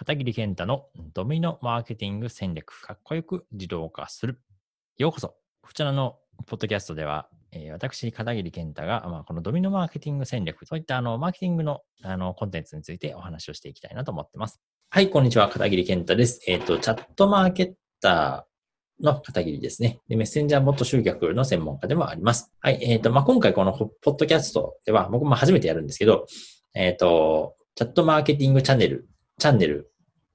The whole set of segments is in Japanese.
片桐健太のドミノマーケティング戦略、かっこよく自動化する。ようこそ。こちらのポッドキャストでは、えー私、片桐健太が、まあ、このドミノマーケティング戦略、そういったあのマーケティングのあのコンテンツについてお話をしていきたいなと思ってます。はい、こんにちは。片桐健太です。えっ、と、チャットマーケッターの片桐ですね。で、メッセンジャーボット集客の専門家でもあります。はい、えっ、と、まあ、今回このポッドキャストでは、僕も初めてやるんですけど、えっ、と、チャットマーケティングチャンネル、チャンネル、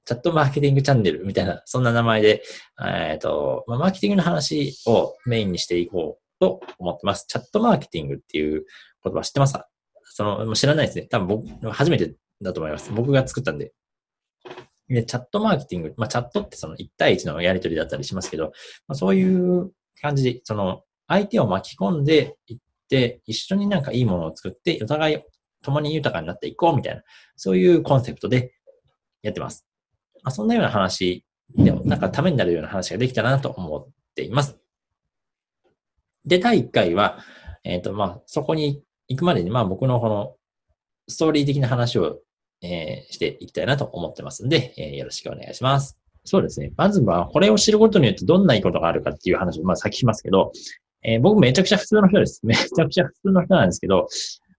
チャットマーケティングチャンネルみたいな、そんな名前で、えっ、と、まあ、マーケティングの話をメインにしていこうと思ってます。チャットマーケティングっていう言葉知ってますか？その、知らないですね。多分僕、初めてだと思います。僕が作ったんで。で、チャットマーケティング、まあ、チャットってその1対1のやり取りだったりしますけど、まあ、そういう感じで、その、相手を巻き込んでいって、一緒になんかいいものを作って、お互い共に豊かになっていこうみたいな、そういうコンセプトでやってます。まあ、そんなような話でも、なんかためになるような話ができたらなと思っています。で、第1回は、えっ、と、まあ、そこに行くまでに、まあ、僕のこのストーリー的な話を、えーしていきたいなと思ってますんで、えーよろしくお願いします。そうですね。まずは、これを知ることによってどんないいことがあるかっていう話を、まあ、先しますけど、えー僕めちゃくちゃ普通の人です。めちゃくちゃ普通の人なんですけど、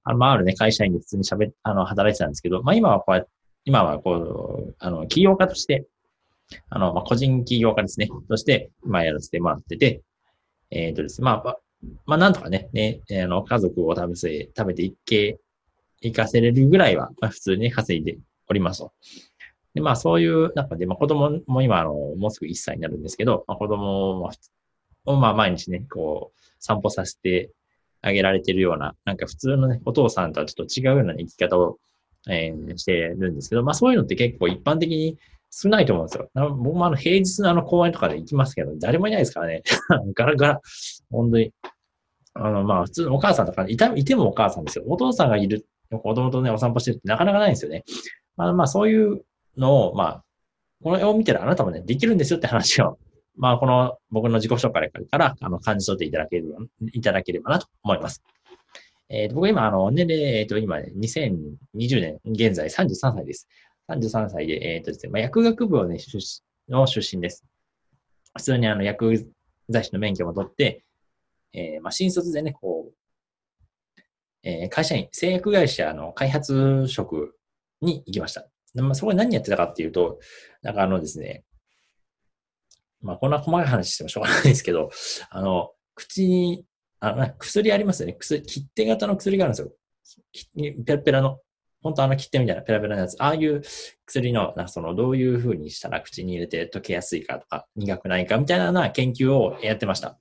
あの、まあ、あるね、会社員で普通に喋っ、あの、働いてたんですけど、まあ、今はこうやって、今はこう、あの、起業家として、あの、まあ、個人起業家ですね。として、まあ、やらせてもらってて、えっ、とですね、まあ、まあ、なんとかね、ね、あの、家族を食べせ、食べていけ、いかせれるぐらいは、まあ、普通に稼いでおりますと。で、まあ、そういう中で、まあ、子供も今、あの、もうすぐ1歳になるんですけど、まあ、子供も、まあ、毎日ね、こう、散歩させてあげられてるような、なんか普通のね、お父さんとはちょっと違うような生き方を、えーしてるんですけど、まあ、そういうのって結構一般的に少ないと思うんですよ。僕もあの、平日のあの公園とかで行きますけど、誰もいないですからね。ガラガラ。本当に。あの、まあ、普通のお母さんとか、いた、いてもお母さんですよ。お父さんがいる、子供とね、お散歩してるってなかなかないんですよね。まあ、まあ、そういうのを、まあ、この絵を見てるあなたもね、できるんですよって話を、まあ、この僕の自己紹介から、あの、感じ取っていただければ、いただければなと思います。えーと僕今、あの、年齢、えっ、と、今、ね、2020年、現在33歳です。33歳で、えっ、とですね、まあ、薬学部をね、出身の出身です。普通にあの、薬剤師の免許も取って、えーまあ、新卒でね、こう、えー会社員、製薬会社の開発職に行きました。まあ、そこで何やってたかっていうと、なんかあのですね、まあ、こんな細かい話してもしょうがないですけど、あの、口に、あ、薬ありますよね。薬、切手型の薬があるんですよ。ペラペラの。本当あの切手みたいなペラペラのやつ。ああいう薬の、なその、どういう風にしたら口に入れて溶けやすいかとか、苦くないかみたいなな研究をやってました。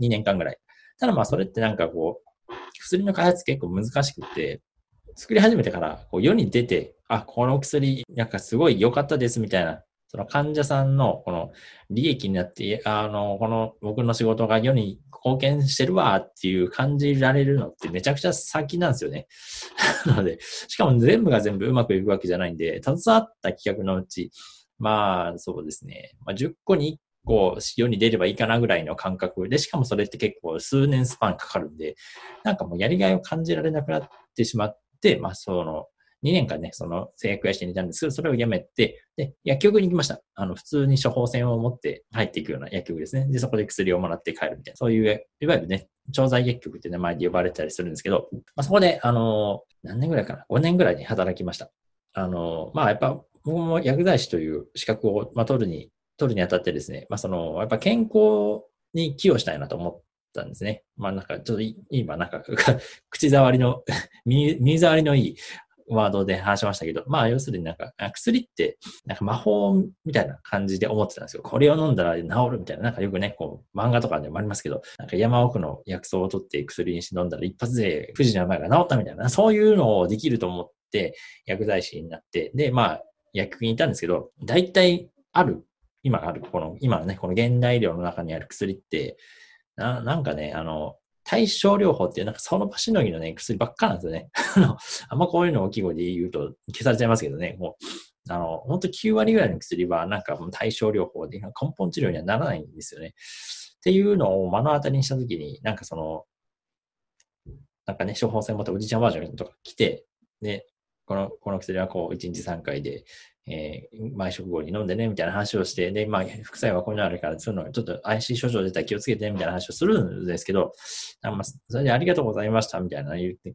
2年間ぐらい。ただまあ、それってなんかこう、薬の開発結構難しくて、作り始めてからこう世に出て、あ、この薬、なんかすごい良かったですみたいな、その患者さんのこの利益になって、あの、この僕の仕事が世に貢献してるわっていう感じられるのってめちゃくちゃ先なんですよね。なので、しかも全部が全部うまくいくわけじゃないんで、携わった企画のうち、まあそうですね、まあ、10個に1個世に出ればいいかなぐらいの感覚で、しかもそれって結構数年スパンかかるんで、なんかもうやりがいを感じられなくなってしまって、まあその、2年間ね、その製薬会社にいたんですけど、それを辞めて、で、薬局に行きました。あの、普通に処方箋を持って入っていくような薬局ですね。で、そこで薬をもらって帰るみたいな、そういう、いわゆるね、調剤薬局って名前で呼ばれたりするんですけど、まあ、そこで、あの、何年ぐらいかな ?5 年ぐらいに働きました。あの、まあ、やっぱ、僕も薬剤師という資格を、まあ、取るに、取るにあたってですね、まあ、その、やっぱ健康に寄与したいなと思ったんですね。まあ、なんか、ちょっと今、なんか、口触りの、耳耳障りのいいワードで話しましたけど、まあ要するになんか、薬ってなんか魔法みたいな感じで思ってたんですよ。これを飲んだら治るみたいな、なんかよくね、こう漫画とかでもありますけど、なんか山奥の薬草を取って薬にして飲んだら一発で不治の病が治ったみたいな、そういうのをできると思って薬剤師になって、で、まあ薬局にいたんですけど、大体ある、今ある、この、今のね、この現代医療の中にある薬って、ななんかね、あの、対症療法っていう、なんかその場しのぎのね、薬ばっかなんですよね。あの、あんまこういうのを大きい声で言うと消されちゃいますけどね、もう、あの、本当9割ぐらいの薬は、なんかもう対症療法で根本治療にはならないんですよね。っていうのを目の当たりにしたときに、なんかその、なんかね、処方箋持ったおじいちゃんバージョンとか来て、で、この、この薬はこう、1日3回で、えー、毎食後に飲んでね、みたいな話をして、で、まあ、副作用はこういうのあるから、そういうのちょっと怪しい症状出たら気をつけて、みたいな話をするんですけど、あまあ、それでありがとうございました、みたいな言って、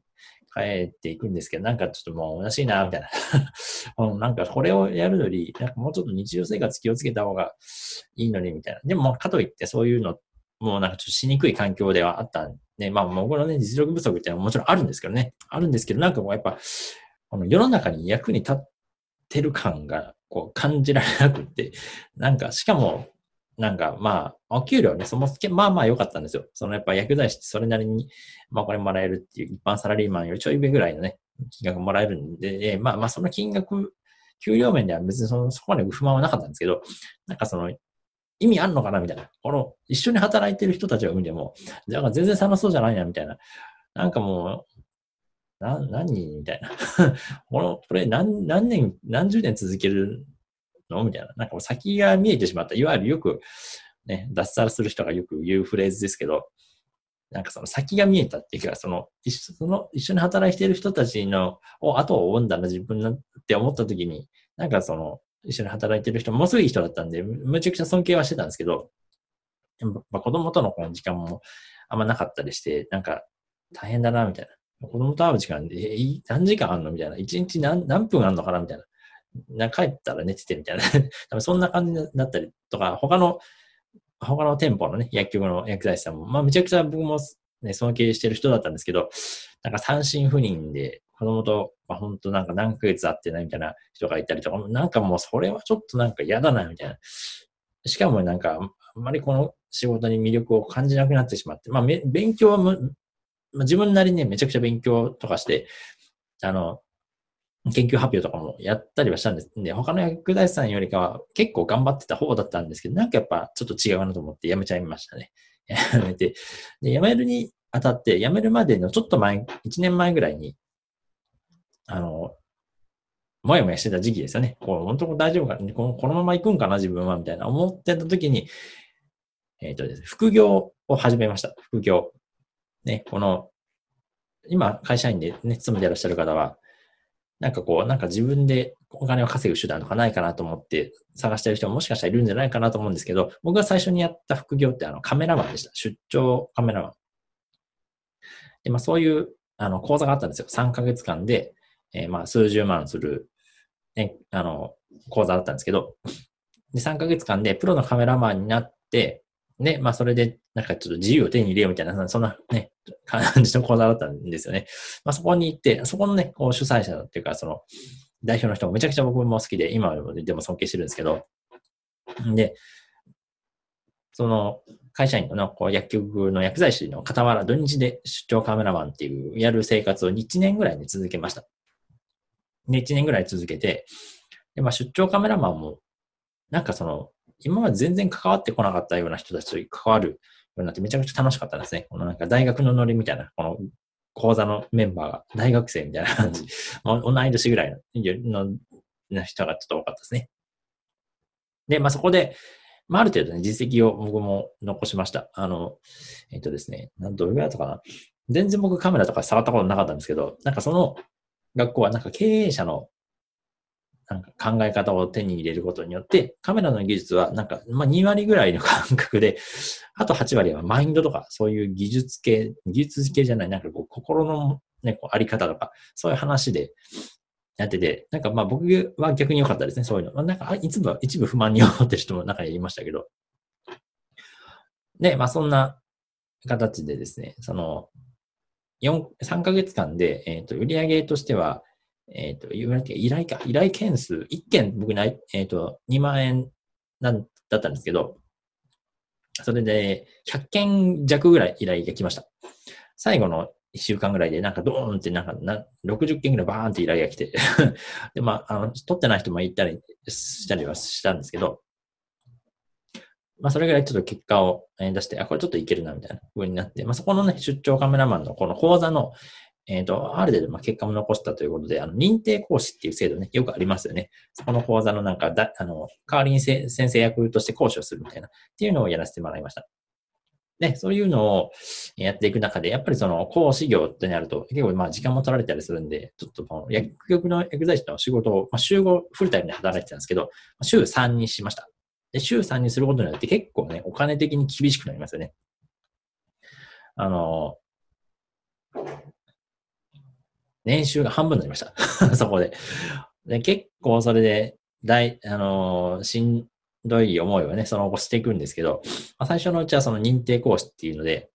帰っていくんですけど、なんかちょっともう虚しいな、みたいな。なんかこれをやるのに、なんかもうちょっと日常生活気をつけた方がいいのに、みたいな。でも、かといってそういうの、もうなんかちょっとしにくい環境ではあったんで、まあ僕のね、実力不足っていうのはもちろんあるんですけどね。あるんですけど、なんかもうやっぱ、この世の中に役に立ってる感がこう感じられなくって、なんか、しかも、なんか、まあ、お給料ね、そもそも、まあまあ良かったんですよ。そのやっぱ薬剤師ってそれなりに、まあこれもらえるっていう、一般サラリーマンよりちょい上ぐらいのね、金額もらえるんで、まあまあその金額、給料面では別にそのそこまで不満はなかったんですけど、なんかその、意味あんのかなみたいな。この、一緒に働いてる人たちを見ても、だから全然楽しそうじゃないな、みたいな。なんかもう、な、何みたいな。この、これ何、何年、何十年続けるの？みたいな。なんか先が見えてしまった。いわゆるよく、ね、脱サラする人がよく言うフレーズですけど、なんかその先が見えたっていうか、その一緒その一緒に働いている人たちのを後を追うんだな自分なって思った時に、なんかその一緒に働いてる人ものすごいい人だったんで、むちゃくちゃ尊敬はしてたんですけど、まあ、子供とのこの時間もあんまなかったりして、なんか大変だな、みたいな。子供と会う時間で、え何時間あんの？みたいな。一日何何分あんのかな？みたいな。な帰ったら寝ててみたいな。多分そんな感じだったりとか、他の、他の店舗のね、薬局の薬剤師さんも、まあめちゃくちゃ僕もね、尊敬してる人だったんですけど、なんか単身赴任で子供と、まあ本当なんか何ヶ月会ってないみたいな人がいたりとか、なんかもうそれはちょっとなんか嫌だな、みたいな。しかもなんか、あんまりこの仕事に魅力を感じなくなってしまって、まあ勉強は、自分なりにね、めちゃくちゃ勉強とかして、あの、研究発表とかもやったりはしたんです。で、他の薬剤師さんよりかは結構頑張ってた方だったんですけど、なんかやっぱちょっと違うなと思ってやめちゃいましたね。やめて。で、辞めるにあたって、辞めるまでのちょっと前、1年前ぐらいに、あの、もやもやしてた時期ですよね。こう、本当に大丈夫かこのこのまま行くんかな？自分はみたいな思ってた時に、えっ、ー、とですね、副業を始めました。副業。ね、この、今、会社員でね、勤めてらっしゃる方は、なんかこう、なんか自分でお金を稼ぐ手段とかないかなと思って探してる人ももしかしたらいるんじゃないかなと思うんですけど、僕が最初にやった副業ってあのカメラマンでした。出張カメラマン。で、まあそういうあの講座があったんですよ。3ヶ月間で、えー、まあ数十万する、ね、あの、講座だったんですけど、で、3ヶ月間でプロのカメラマンになって、で、まあそれでなんかちょっと自由を手に入れようみたいな、そんなね、感じの講座だったんですよね。まあそこに行って、そこのね、こう主催者っていうか、その代表の人もめちゃくちゃ僕も好きで、今でも尊敬してるんですけど、で、その会社員のこう薬局の薬剤師の傍ら土日で出張カメラマンっていうやる生活を1年ぐらいで続けました。で、1年ぐらい続けて、で、まあ出張カメラマンも、なんかその、今まで全然関わってこなかったような人たちと関わるようになってめちゃくちゃ楽しかったですね。このなんか大学のノリみたいな、この講座のメンバーが大学生みたいな感じ、同い年ぐらいのの人がちょっと多かったですね。で、まあそこで、まあある程度ね、実績を僕も残しました。あの、えっ、とですね、なんどれぐらいだったかな。全然僕カメラとか触ったことなかったんですけど、なんかその学校はなんか経営者のなんか考え方を手に入れることによって、カメラの技術はなんか、まあ、2割ぐらいの感覚で、あと8割はマインドとか、そういう技術系、技術系じゃない、なんかこう、心のね、こうあり方とか、そういう話でやってて、なんかまあ僕は逆に良かったですね、そういうの。なんか一部、一部不満に思ってる人も中にいましたけど。で、まあそんな形でですね、その、3ヶ月間で、えっ、ー、と、売上としては、えっ、ー、と、言われて依頼か、依頼件数、1件僕ない、えっ、ー、と、2万円なんだったんですけど、それで100件弱ぐらい依頼が来ました。最後の1週間ぐらいでなんかドーンってなんかな60件ぐらいバーンって依頼が来て で、まあ、あの、取ってない人もいたりしたりはしたんですけど、まあ、それぐらいちょっと結果を出して、あ、これちょっといけるな、みたいな風になって、まあ、そこのね、出張カメラマンのこの講座の、えっ、ー、と、ある程度、まあ、結果も残したということで、あの、認定講師っていう制度ね、よくありますよね。そこの講座のなんか、だ、あの、代わりに先生役として講師をするみたいな、っていうのをやらせてもらいました。ね、そういうのをやっていく中で、やっぱりその講師業ってなると、結構まあ時間も取られたりするんで、ちょっとこの薬局の薬剤師の仕事を、まあ、週5フルタイムで働いてたんですけど、週3にしました。で、週3にすることによって結構ね、お金的に厳しくなりますよね。あの、年収が半分になりました。そこで。で、結構それで、大、あのしんどい思いをね、その後していくんですけど、まあ、最初のうちはその認定講師っていうので、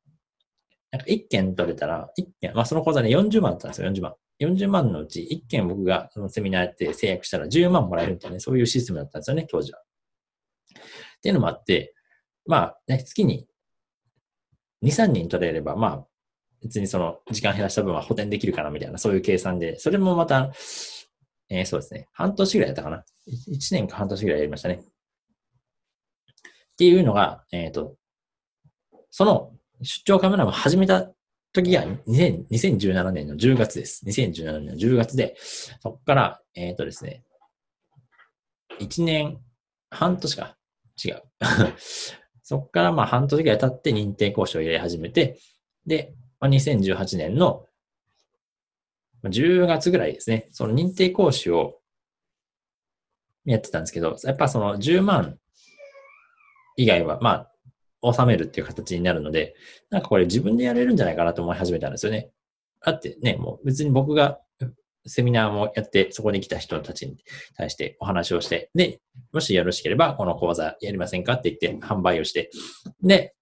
なんか1件取れたら、1件、まあその講座ね40万だったんですよ、40万。40万のうち1件僕がそのセミナーやって制約したら10万もらえるみたいなね、そういうシステムだったんですよね、当時は。っていうのもあって、まあね、月に2、3人取れれば、まあ別にその時間減らした分は補填できるかなみたいな、そういう計算で、それもまた、えー、そうですね、半年ぐらいやったかな。1年か半年ぐらいやりましたね。っていうのが、えっ、ー、と、その出張カメラマン始めた時が2017年の10月です。2017年の10月で、そこから、えっ、ー、とですね、1年半年か。違う。そこからまあ半年ぐらい経って認定講師を入れ始めて、で、まあ、2018年の10月ぐらいですね、その認定講師をやってたんですけど、やっぱその10万以外は、まあ、収めるっていう形になるので、なんかこれ自分でやれるんじゃないかなと思い始めたんですよね。だってね、もう別に僕がセミナーもやって、そこに来た人たちに対してお話をして、で、もしよろしければ、この講座やりませんかって言って販売をして、で、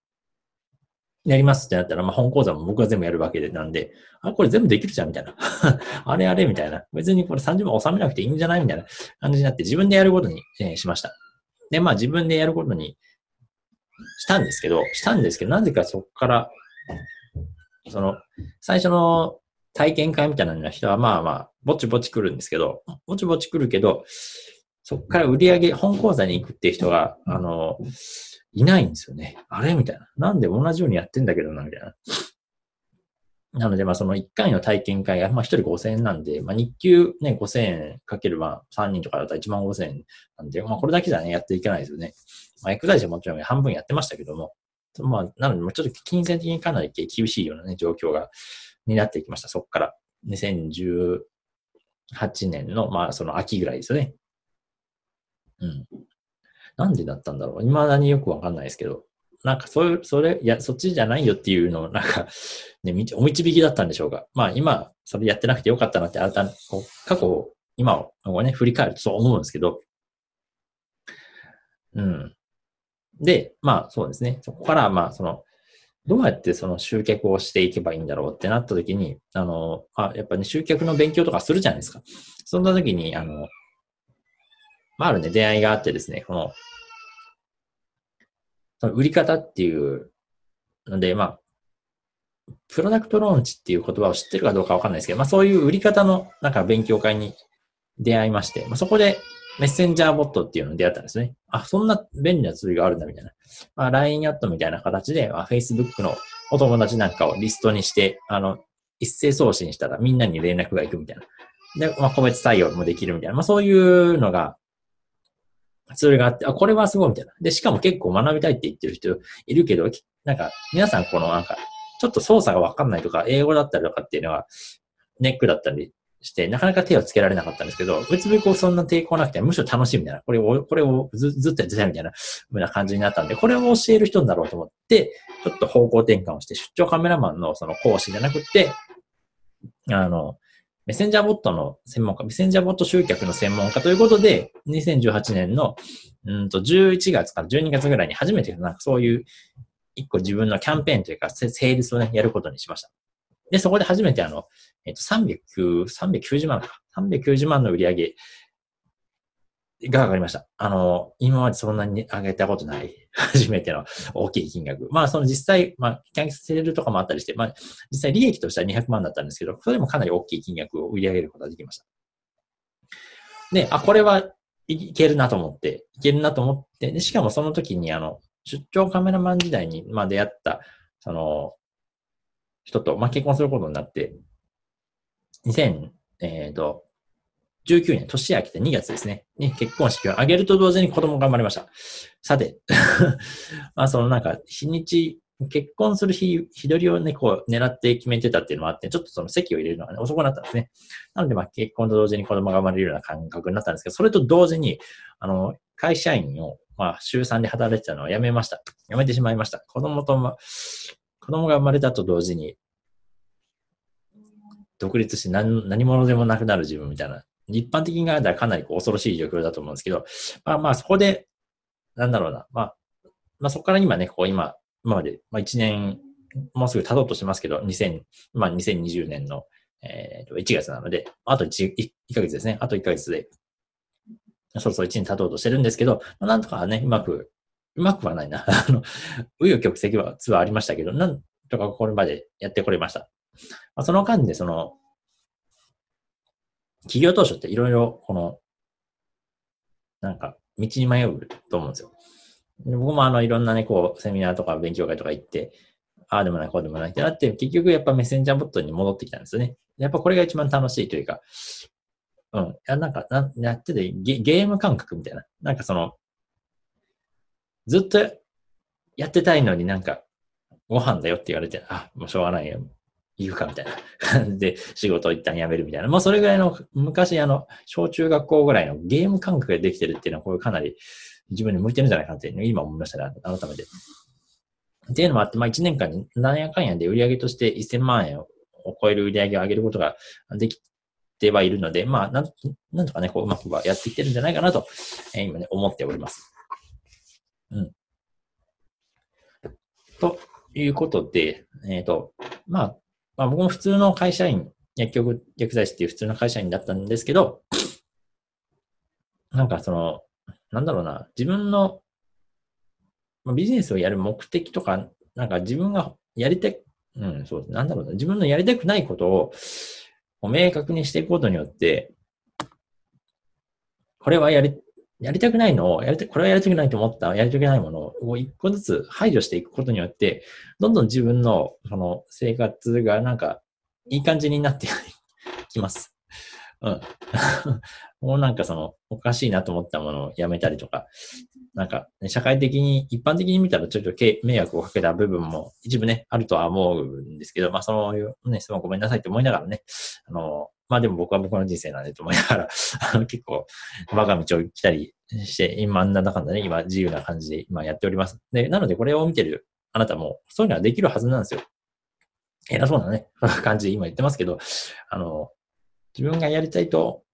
やりますってなったら、まあ、本講座も僕が全部やるわけでなんで、あ、これ全部できるじゃんみたいな。あれあれみたいな。別にこれ30万収めなくていいんじゃないみたいな感じになって自分でやることに、えー、しました。で、まあ自分でやることにしたんですけど、したんですけど、なぜかそこから、その、最初の体験会みたいな人はまあまあ、ぼちぼち来るんですけど、ぼちぼち来るけど、そこから売り上げ、本講座に行くっていう人が、あの、いないんですよね。あれ？みたいな。なんで同じようにやってんだけどな、みたいな。なので、まあ、その1回の体験会が、まあ、1人5000円なんで、まあ、日給ね、5000円かける、まあ、3人とかだったら1万5000円なんで、まあ、これだけじゃね、やっていけないですよね。まあ、エクザイズはもちろん半分やってましたけども、まあ、なので、ちょっと金銭的にかなり厳しいようなね、状況が、になっていきました。そこから。2018年の、まあ、その秋ぐらいですよね。うん。なんでだったんだろう？未だによくわかんないですけど。なんかそういう、それ、いや、そっちじゃないよっていうのを、なんか、ね、お導きだったんでしょうか。まあ今、それやってなくてよかったなって、改め、過去、今をね、振り返るとそう思うんですけど、うん。で、まあそうですね。そこから、まあその、どうやってその集客をしていけばいいんだろうってなった時に、あの、あ、やっぱね、集客の勉強とかするじゃないですか。そんな時に、あの、まあ、あるね、出会いがあってですね、この、その売り方っていうので、まあ、プロダクトローンチっていう言葉を知ってるかどうかわかんないですけど、まあそういう売り方のなんか勉強会に出会いまして、まあそこでメッセンジャーボットっていうのに出会ったんですね。あ、そんな便利なツールがあるんだみたいな。まあ LINE アットみたいな形で、まあ、Facebook のお友達なんかをリストにして、あの、一斉送信したらみんなに連絡が行くみたいな。で、まあ個別対応もできるみたいな。まあそういうのがツールがあって、あ、これはすごいみたいな。で、しかも結構学びたいって言ってる人いるけど、なんか、皆さんこのなんか、ちょっと操作がわかんないとか、英語だったりとかっていうのは、ネックだったりして、なかなか手をつけられなかったんですけど、別にこうそんな抵抗なくて、むしろ楽しいみたいな。これを、これをずずっとやってたみたいな、ふうな感じになったんで、これを教える人だろうと思って、ちょっと方向転換をして、出張カメラマンのその講師じゃなくて、あの、メッセンジャーボットの専門家、メッセンジャーボット集客の専門家ということで、2018年のうんと11月から12月ぐらいに初めてなんかそういう一個自分のキャンペーンというか、セールスをね、やることにしました。で、そこで初めてあの、えっと、390万か。390万の売り上げが上がりました。あの、今までそんなに上げたことない、初めての大きい金額。まあ、その実際、まあ、キャンセルとかもあったりして、まあ、実際利益としては200万だったんですけど、それでもかなり大きい金額を売り上げることができました。で、あ、これはいけるなと思って、いけるなと思って、で、しかもその時に、あの、出張カメラマン時代に、まあ、出会った、その、人と、まあ、結婚することになって、2000、えっ、ー、と、19年、年明けて2月ですね。に結婚式を挙げると同時に子供が生まれました。さて、まあそのなんか日にち結婚する日、日取りをね、こう狙って決めてたっていうのもあって、ちょっとその席を入れるのがね、遅くなったんですね。なので、まあ結婚と同時に子供が生まれるような感覚になったんですけど、それと同時に、あの、会社員を、まあ、週3で働いてたのを辞めました。辞めてしまいました。子供と、ま、子供が生まれたと同時に、独立して何何者でもなくなる自分みたいな。一般的に考えたらかなり恐ろしい状況だと思うんですけど、まあまあそこで、なんだろうな、まあ、まあそこから今ね、こう今、今まで、まあ1年、もうすぐ経とうとしてますけど、2000、まあ2020年の、えー、と1月なので、あと 1, 1ヶ月ですね。あと1ヶ月で、そろそろ1年経とうとしてるんですけど、まあ、なんとかね、うまく、うまくはないな。あの、紆余曲折は、つはありましたけど、なんとかこれまでやってこれました。まあ、その間で、その、企業当初っていろいろ、この、なんか、道に迷うと思うんですよ。僕もあの、いろんなね、こう、セミナーとか勉強会とか行って、ああでもない、こうでもないってなって、結局やっぱメッセンジャーボットに戻ってきたんですよね。やっぱこれが一番楽しいというか、うん。や、なんか、なやっててゲ、ゲーム感覚みたいな。なんかその、ずっとやってたいのになんか、ご飯だよって言われて、あ、もうしょうがないよ。言うかみたいな で仕事を一旦辞めるみたいな。もうそれぐらいの、昔あの、小中学校ぐらいのゲーム感覚でできてるっていうのは、これかなり自分に向いてるんじゃないかなっていうのを今思いましたね、改めて。っていうのもあって、まあ1年間に何やかんやで売り上げとして1000万円を超える売り上げを上げることができてはいるので、まあ、なんなんとかね、こううまくやっていってるんじゃないかなと、えー、今ね、思っております。うん。ということで、えっ、ー、と、まあ、まあ僕も普通の会社員、薬局、薬剤師っていう普通の会社員だったんですけど、なんかその、なんだろうな、自分のビジネスをやる目的とか、なんか自分がやりたい、うん、そう、なんだろうな、自分のやりたくないことを、明確にしていくことによって、これはやり、やりたくないのを、やりた、これはやりたくないと思った、やりたくないものを一個ずつ排除していくことによって、どんどん自分の、その、生活がなんか、いい感じになって きます。うん。もうなんかその、おかしいなと思ったものをやめたりとか、なんか、ね、社会的に、一般的に見たらちょっと迷惑をかけた部分も一部ね、あるとは思うんですけど、まあそういうね、すごいごめんなさいって思いながらね、あの、まあでも僕は僕の人生なんでと思いながら、あの結構、我が道を来たりして、今、なんだかんだね、今自由な感じで今やっております。で、なのでこれを見てるあなたも、そういうのはできるはずなんですよ。偉そうなね、感じで今言ってますけど、あの、自分がやりたいと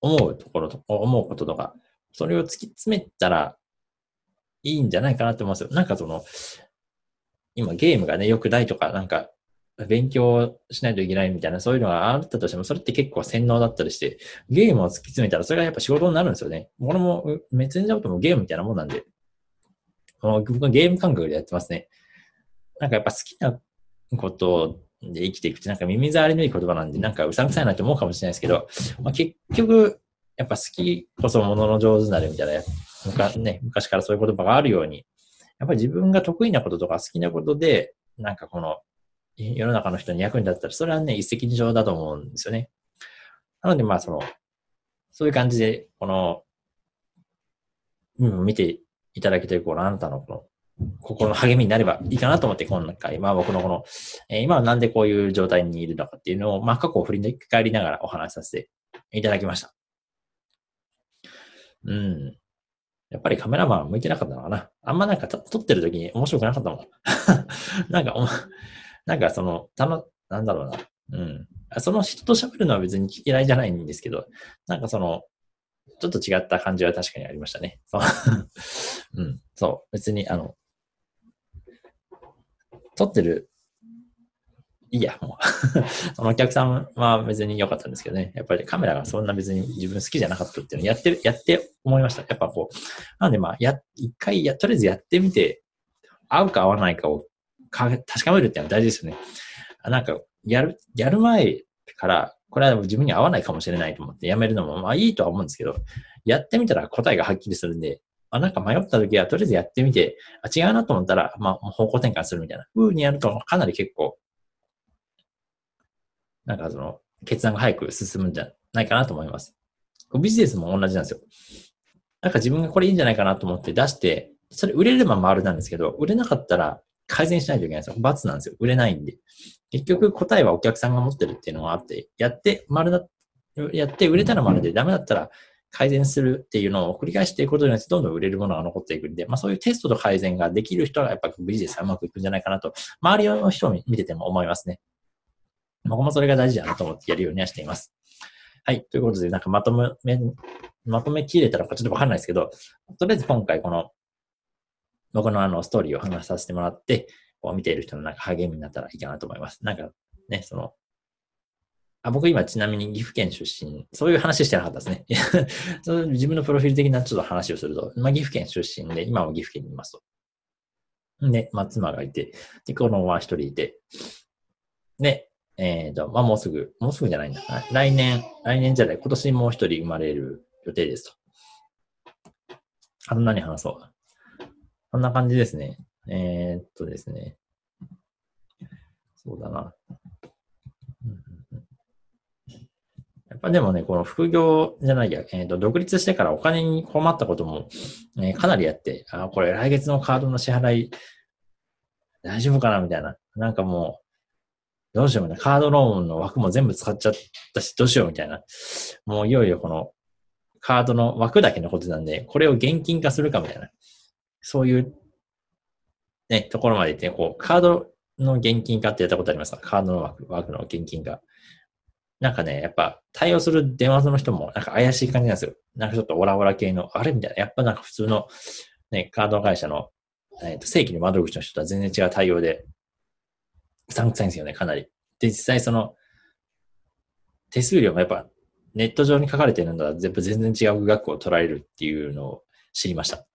思うところと、思うこととか、それを突き詰めたらいいんじゃないかなって思うんですよ。なんかその、今ゲームがね、良くないとか、なんか、勉強しないといけないみたいな、そういうのがあったとしても、それって結構洗脳だったりして、ゲームを突き詰めたら、それがやっぱ仕事になるんですよね。これも、メッセンジャーともゲームみたいなもんなんで、僕はゲーム感覚でやってますね。なんかやっぱ好きなことで生きていくってなんか耳障りのいい言葉なんで、なんかうさんくさいなって思うかもしれないですけど、まあ、結局、やっぱ好きこそものの上手なるみたいな、昔,、ね、昔からそういう言葉があるように、やっぱり自分が得意なこととか好きなことで、なんかこの世の中の人に役に立ったら、それはね、一石二鳥だと思うんですよね。なのでまあその、そういう感じで、この、うん、見ていただけてる、このあなたのこの心の励みになればいいかなと思って、今回、まあ僕のこの、えー、今はなんでこういう状態にいるのかっていうのを、まあ過去を振り返りながらお話しさせていただきました。うん。やっぱりカメラマン向いてなかったのかな。あんまなんか撮ってる時に面白くなかったもん。なんか、なんかその、たの、なんだろうな。うん。その人と喋るのは別に嫌いじゃないんですけど、なんかその、ちょっと違った感じは確かにありましたね。うん。そう。別に、あの、撮ってる、いいや、もう そのお客さんは別に良かったんですけどね。やっぱりカメラがそんな別に自分好きじゃなかったっていうのをやってる、やって思いました。やっぱこう。なんでまあ、や、一回や、とりあえずやってみて、合うか合わないかを確かめるっていうのは大事ですよね。なんか、やる、やる前から、これは自分に合わないかもしれないと思ってやめるのもまあいいとは思うんですけど、やってみたら答えがはっきりするんで、あ、なんか迷った時はとりあえずやってみて、あ、違うなと思ったら、まあ、方向転換するみたいな風にやると、かなり結構、なんかその、決断が早く進むんじゃないかなと思います。ビジネスも同じなんですよ。なんか自分がこれいいんじゃないかなと思って出して、それ売れれば丸なんですけど、売れなかったら改善しないといけないんですよ。罰なんですよ。売れないんで。結局答えはお客さんが持ってるっていうのがあって、やって丸だ、やって売れたら丸でダメだったら改善するっていうのを繰り返していくことによってどんどん売れるものが残っていくんで、まあそういうテストと改善ができる人がやっぱビジネスがうまくいくんじゃないかなと、周りの人を見てても思いますね。僕もそれが大事だなと思ってやるようにはしています。はい。ということで、なんかまとめ、まとめきれたのかちょっとわかんないですけど、とりあえず今回この、僕のあのストーリーを話させてもらって、こう見ている人のなんか励みになったらいいかなと思います。なんかね、その、あ僕今ちなみに岐阜県出身、そういう話してなかったですね。その自分のプロフィール的なちょっと話をすると、まあ、岐阜県出身で、今も岐阜県にいますと。で、まあ、妻がいて、で、子供は一人いて、で、えっ、ー、と、まあ、もうすぐ、もうすぐじゃないんだ。来年、来年じゃない、今年もう一人生まれる予定ですと。あと何話そうこんな感じですね。えー、っとですね。そうだな。やっぱでもね、この副業じゃないや、えっ、ー、と、独立してからお金に困ったことも、えー、かなりやって、あ、これ来月のカードの支払い、大丈夫かなみたいな。なんかもう、どうしようみたいな。カードローンの枠も全部使っちゃったし、どうしようみたいな。もういよいよこの、カードの枠だけのことなんで、これを現金化するかみたいな。そういうね、ところまで行って、こう、カードの現金化ってやったことありますか？カードの枠枠の現金化。なんかね、やっぱ対応する電話の人もなんか怪しい感じなんですよ。なんかちょっとオラオラ系の、あれみたいな。やっぱなんか普通のね、カード会社の、えー、と正規の窓口の人とは全然違う対応で、うさんくさいんですよね、かなり。で、実際その、手数料がやっぱネット上に書かれてるのは全部全然違う額を取られるっていうのを知りました。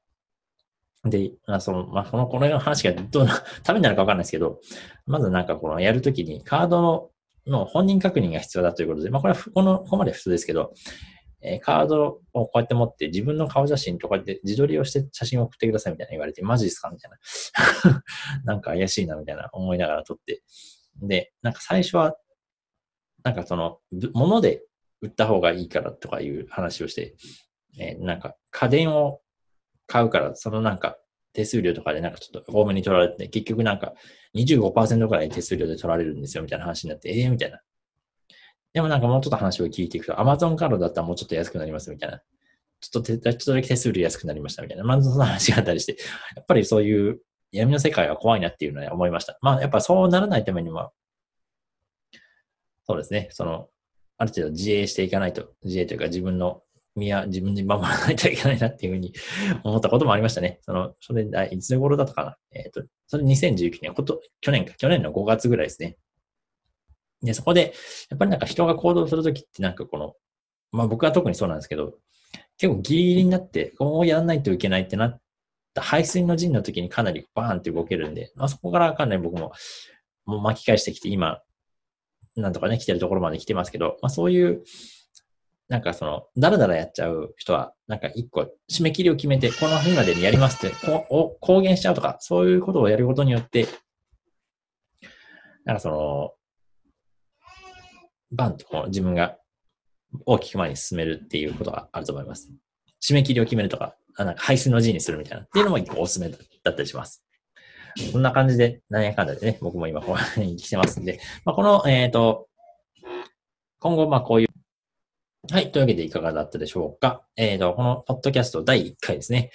で、まあ、その、まあ、この、この話がどうな、ためになるかわかんないですけど、まずなんかこのやるときにカードのの本人確認が必要だということで、まあこれはこの、ここまで普通ですけど、えー、カードをこうやって持って自分の顔写真とこうやって自撮りをして写真を送ってくださいみたいな言われて、マジですかみたいな。なんか怪しいなみたいな思いながら撮って。で、なんか最初は、なんかその、物で売った方がいいからとかいう話をして、えー、なんか家電を買うから、そのなんか手数料とかでなんかちょっと多めに取られて、結局なんか25%くらい手数料で取られるんですよみたいな話になって、ええー、みたいな。でもなんかもうちょっと話を聞いていくと、Amazon カードだったらもうちょっと安くなりますみたいな。ちょっとちょっとだけ手数料安くなりましたみたいな。まずその話があったりして、やっぱりそういう闇の世界は怖いなっていうのは思いました。まあやっぱそうならないためには、そうですね、その、ある程度自衛していかないと、自衛というか自分の身は自分に守らないといけないなっていうふうに 思ったこともありましたね。その、それ、いつ頃だったかな。えっ、ー、と、それ2019年、こと、去年か、去年の5月ぐらいですね。で、そこで、やっぱりなんか人が行動するときってなんかこの、まあ僕は特にそうなんですけど、結構ギリギリになって、こうやらないといけないってなった排水の陣の時にかなりバーンって動けるんで、まあそこからかなり僕も、もう巻き返してきて、今、なんとかね、来てるところまで来てますけど、まあそういう、なんかその、だらだらやっちゃう人は、なんか一個締め切りを決めて、この日までにやりますってこう公言しちゃうとか、そういうことをやることによって、なんかその、バンとこう自分が大きく前に進めるっていうことがあると思います。締め切りを決めるとか、あなんか排水の字にするみたいなっていうのも一個おすすめだったりします。こんな感じで、なんやかんだでね、僕も今こうに来てますんで、まあ、この、えっ、ー、と、今後、まあこういうはい。というわけでいかがだったでしょうか。えっ、ー、と、このポッドキャスト第1回ですね。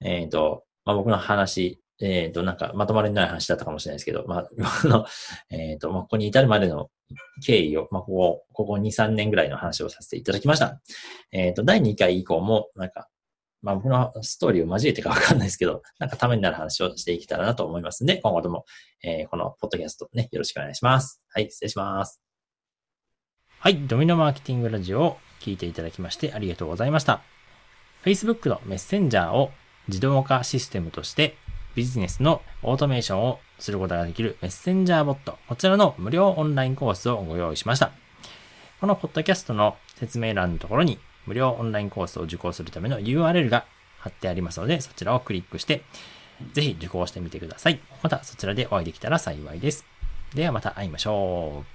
えっ、ー、と、まあ、僕の話、えっ、ー、と、なんかまとまりのない話だったかもしれないですけど、まあ、あの、えっ、と、まあ、ここに至るまでの経緯を、まあ、ここ、ここ2、3年ぐらいの話をさせていただきました。えっ、と、第2回以降も、なんか、まあ、僕のストーリーを交えてかわかんないですけど、なんかためになる話をしていけたらなと思いますので、今後とも、えこのポッドキャストね、よろしくお願いします。はい、失礼します。はい、ドミノマーケティングラジオ聞いていただきましてありがとうございました。Facebook のメッセンジャーを自動化システムとしてビジネスのオートメーションをすることができるメッセンジャーボット、こちらの無料オンラインコースをご用意しました。このポッドキャストの説明欄のところに無料オンラインコースを受講するための URL が貼ってありますので、そちらをクリックして、ぜひ受講してみてください。またそちらでお会いできたら幸いです。ではまた会いましょう。